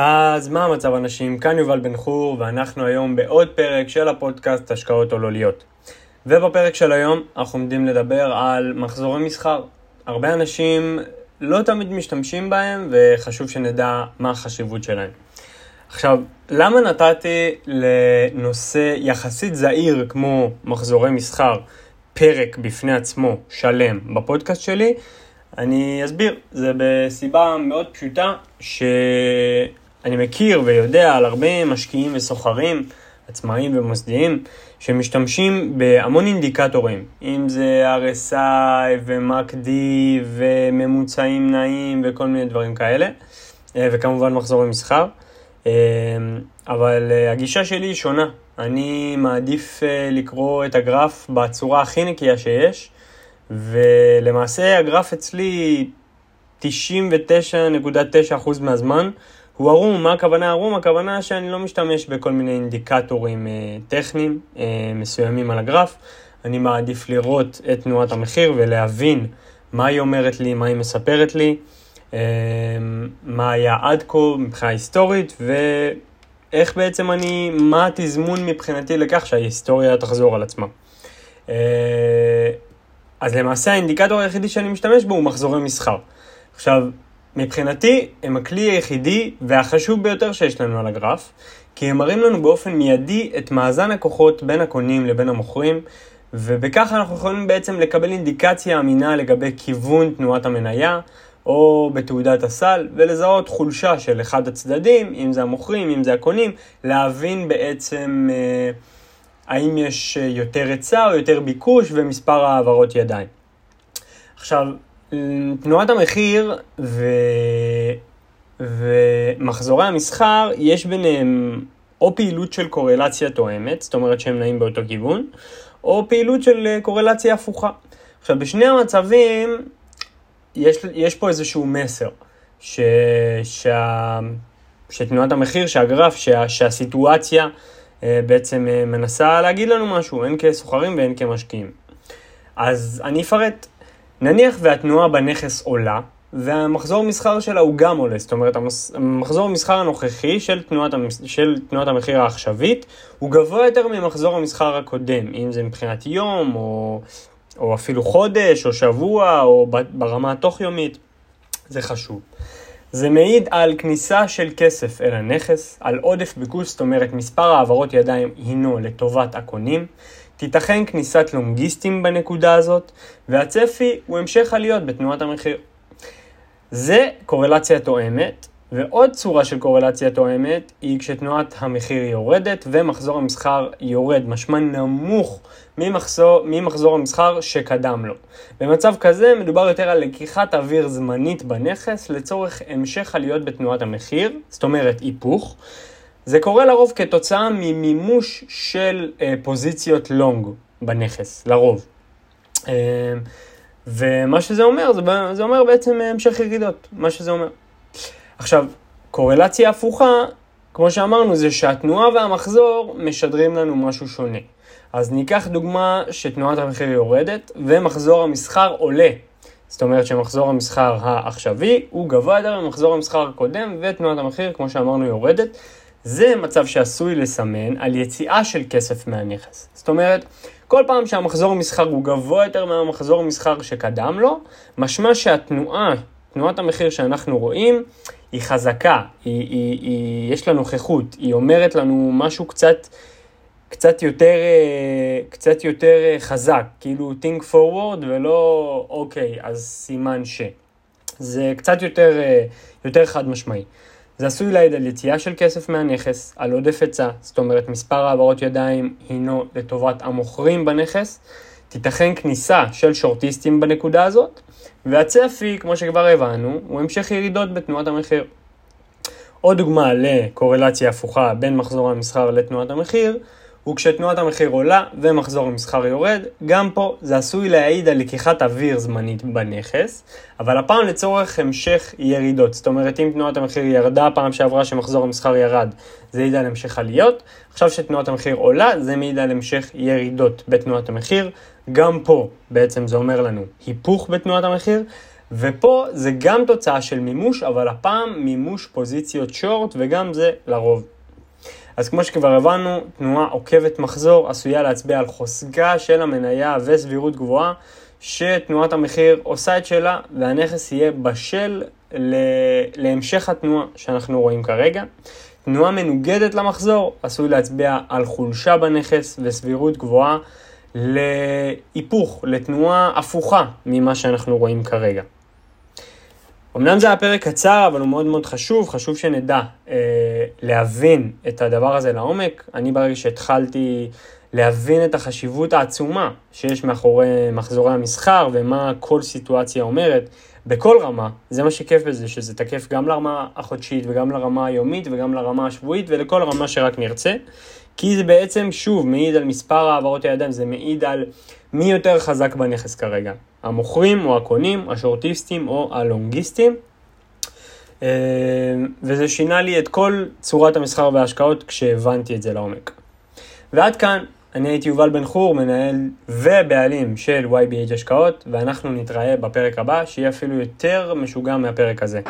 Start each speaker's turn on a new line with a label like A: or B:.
A: אז מה המצב אנשים? כאן יובל בן חור ואנחנו היום בעוד פרק של הפודקאסט השקעות עולוליות. ובפרק של היום אנחנו עומדים לדבר על מחזורי מסחר. הרבה אנשים לא תמיד משתמשים בהם וחשוב שנדע מה החשיבות שלהם. עכשיו, למה נתתי לנושא יחסית זעיר כמו מחזורי מסחר פרק בפני עצמו שלם בפודקאסט שלי? אני אסביר, זה בסיבה מאוד פשוטה שאני מכיר ויודע על הרבה משקיעים וסוחרים, עצמאים ומוסדיים, שמשתמשים בהמון אינדיקטורים, אם זה RSI ו-MACD וממוצעים נעים וכל מיני דברים כאלה, אה, וכמובן מחזורי מסחר. אה, אבל אה, הגישה שלי היא שונה. אני מעדיף לקרוא את הגרף בצורה הכי נקייה שיש, ולמעשה הגרף אצלי 99.9% מהזמן הוא ערום. מה הכוונה ערום? הכוונה שאני לא משתמש בכל מיני אינדיקטורים אה, טכניים אה, מסוימים על הגרף. אני מעדיף לראות את תנועת המחיר ולהבין מה היא אומרת לי, מה היא מספרת לי, אה, מה היה עד כה מבחינה היסטורית ואיך בעצם אני, מה התזמון מבחינתי לכך שההיסטוריה תחזור על עצמה. אה, אז למעשה האינדיקטור היחידי שאני משתמש בו הוא מחזורי מסחר. עכשיו, מבחינתי הם הכלי היחידי והחשוב ביותר שיש לנו על הגרף, כי הם מראים לנו באופן מיידי את מאזן הכוחות בין הקונים לבין המוכרים, ובכך אנחנו יכולים בעצם לקבל אינדיקציה אמינה לגבי כיוון תנועת המניה, או בתעודת הסל, ולזהות חולשה של אחד הצדדים, אם זה המוכרים, אם זה הקונים, להבין בעצם אה, האם יש יותר היצע או יותר ביקוש ומספר העברות ידיים. עכשיו, תנועת המחיר ו... ומחזורי המסחר, יש ביניהם או פעילות של קורלציה תואמת, זאת אומרת שהם נעים באותו כיוון, או פעילות של אה, קורלציה הפוכה. עכשיו, בשני המצבים יש, יש פה איזשהו מסר, ש, שה, שתנועת המחיר, שהגרף, שה, שהסיטואציה אה, בעצם אה, מנסה להגיד לנו משהו, הן כסוחרים והן כמשקיעים. אז אני אפרט. נניח והתנועה בנכס עולה, והמחזור מסחר שלה הוא גם עולה, זאת אומרת המחזור המסחר הנוכחי של תנועת, המס... של תנועת המחיר העכשווית הוא גבוה יותר ממחזור המסחר הקודם, אם זה מבחינת יום או, או אפילו חודש או שבוע או ברמה התוך-יומית, זה חשוב. זה מעיד על כניסה של כסף אל הנכס, על עודף ביקוש, זאת אומרת מספר העברות ידיים הינו לטובת הקונים, תיתכן כניסת לונגיסטים בנקודה הזאת, והצפי הוא המשך עליות בתנועת המחיר. זה קורלציה תואמת, ועוד צורה של קורלציה תואמת היא כשתנועת המחיר יורדת ומחזור המסחר יורד, משמע נמוך ממחזור, ממחזור המסחר שקדם לו. במצב כזה מדובר יותר על לקיחת אוויר זמנית בנכס לצורך המשך עליות בתנועת המחיר, זאת אומרת היפוך. זה קורה לרוב כתוצאה ממימוש של אה, פוזיציות לונג בנכס, לרוב. אה, ומה שזה אומר, זה, זה אומר בעצם המשך ירידות, מה שזה אומר. עכשיו, קורלציה הפוכה, כמו שאמרנו, זה שהתנועה והמחזור משדרים לנו משהו שונה. אז ניקח דוגמה שתנועת המחיר יורדת ומחזור המסחר עולה. זאת אומרת שמחזור המסחר העכשווי הוא גבוה יותר ממחזור המסחר הקודם ותנועת המחיר, כמו שאמרנו, יורדת. זה מצב שעשוי לסמן על יציאה של כסף מהנכס. זאת אומרת, כל פעם שהמחזור המסחר הוא גבוה יותר מהמחזור המסחר שקדם לו, משמע שהתנועה, תנועת המחיר שאנחנו רואים, היא חזקה, היא, היא, היא, יש לה נוכחות, היא אומרת לנו משהו קצת, קצת יותר, אה, קצת יותר אה, חזק, כאילו think forward ולא אוקיי, אז סימן ש. זה קצת יותר, אה, יותר חד משמעי. זה עשוי להעיד על יציאה של כסף מהנכס, על עודף היצע, זאת אומרת מספר העברות ידיים הינו לטובת המוכרים בנכס, תיתכן כניסה של שורטיסטים בנקודה הזאת, והצפי, כמו שכבר הבנו, הוא המשך ירידות בתנועת המחיר. עוד דוגמה לקורלציה הפוכה בין מחזור המסחר לתנועת המחיר, וכשתנועת המחיר עולה ומחזור המסחר יורד, גם פה זה עשוי להעיד על לקיחת אוויר זמנית בנכס, אבל הפעם לצורך המשך ירידות. זאת אומרת, אם תנועת המחיר ירדה פעם שעברה שמחזור המסחר ירד, זה העיד על המשך עליות. עכשיו שתנועת המחיר עולה, זה מעיד על המשך ירידות בתנועת המחיר. גם פה בעצם זה אומר לנו היפוך בתנועת המחיר, ופה זה גם תוצאה של מימוש, אבל הפעם מימוש פוזיציות שורט, וגם זה לרוב. אז כמו שכבר הבנו, תנועה עוקבת מחזור עשויה להצביע על חוסגה של המניה וסבירות גבוהה, שתנועת המחיר עושה את שלה, והנכס יהיה בשל להמשך התנועה שאנחנו רואים כרגע. תנועה מנוגדת למחזור עשוי להצביע על חולשה בנכס וסבירות גבוהה להיפוך, לתנועה הפוכה ממה שאנחנו רואים כרגע. אמנם זה היה פרק קצר, אבל הוא מאוד מאוד חשוב, חשוב שנדע אה, להבין את הדבר הזה לעומק. אני ברגע שהתחלתי להבין את החשיבות העצומה שיש מאחורי מחזורי המסחר ומה כל סיטואציה אומרת, בכל רמה, זה מה שכיף בזה, שזה תקף גם לרמה החודשית וגם לרמה היומית וגם לרמה השבועית ולכל רמה שרק נרצה. כי זה בעצם, שוב, מעיד על מספר העברות הידיים, זה מעיד על מי יותר חזק בנכס כרגע. המוכרים או הקונים, השורטיסטים או הלונגיסטים. אה, וזה שינה לי את כל צורת המסחר וההשקעות כשהבנתי את זה לעומק. ועד כאן, אני הייתי יובל בן חור, מנהל ובעלים של YBH השקעות, ואנחנו נתראה בפרק הבא, שיהיה אפילו יותר משוגע מהפרק הזה.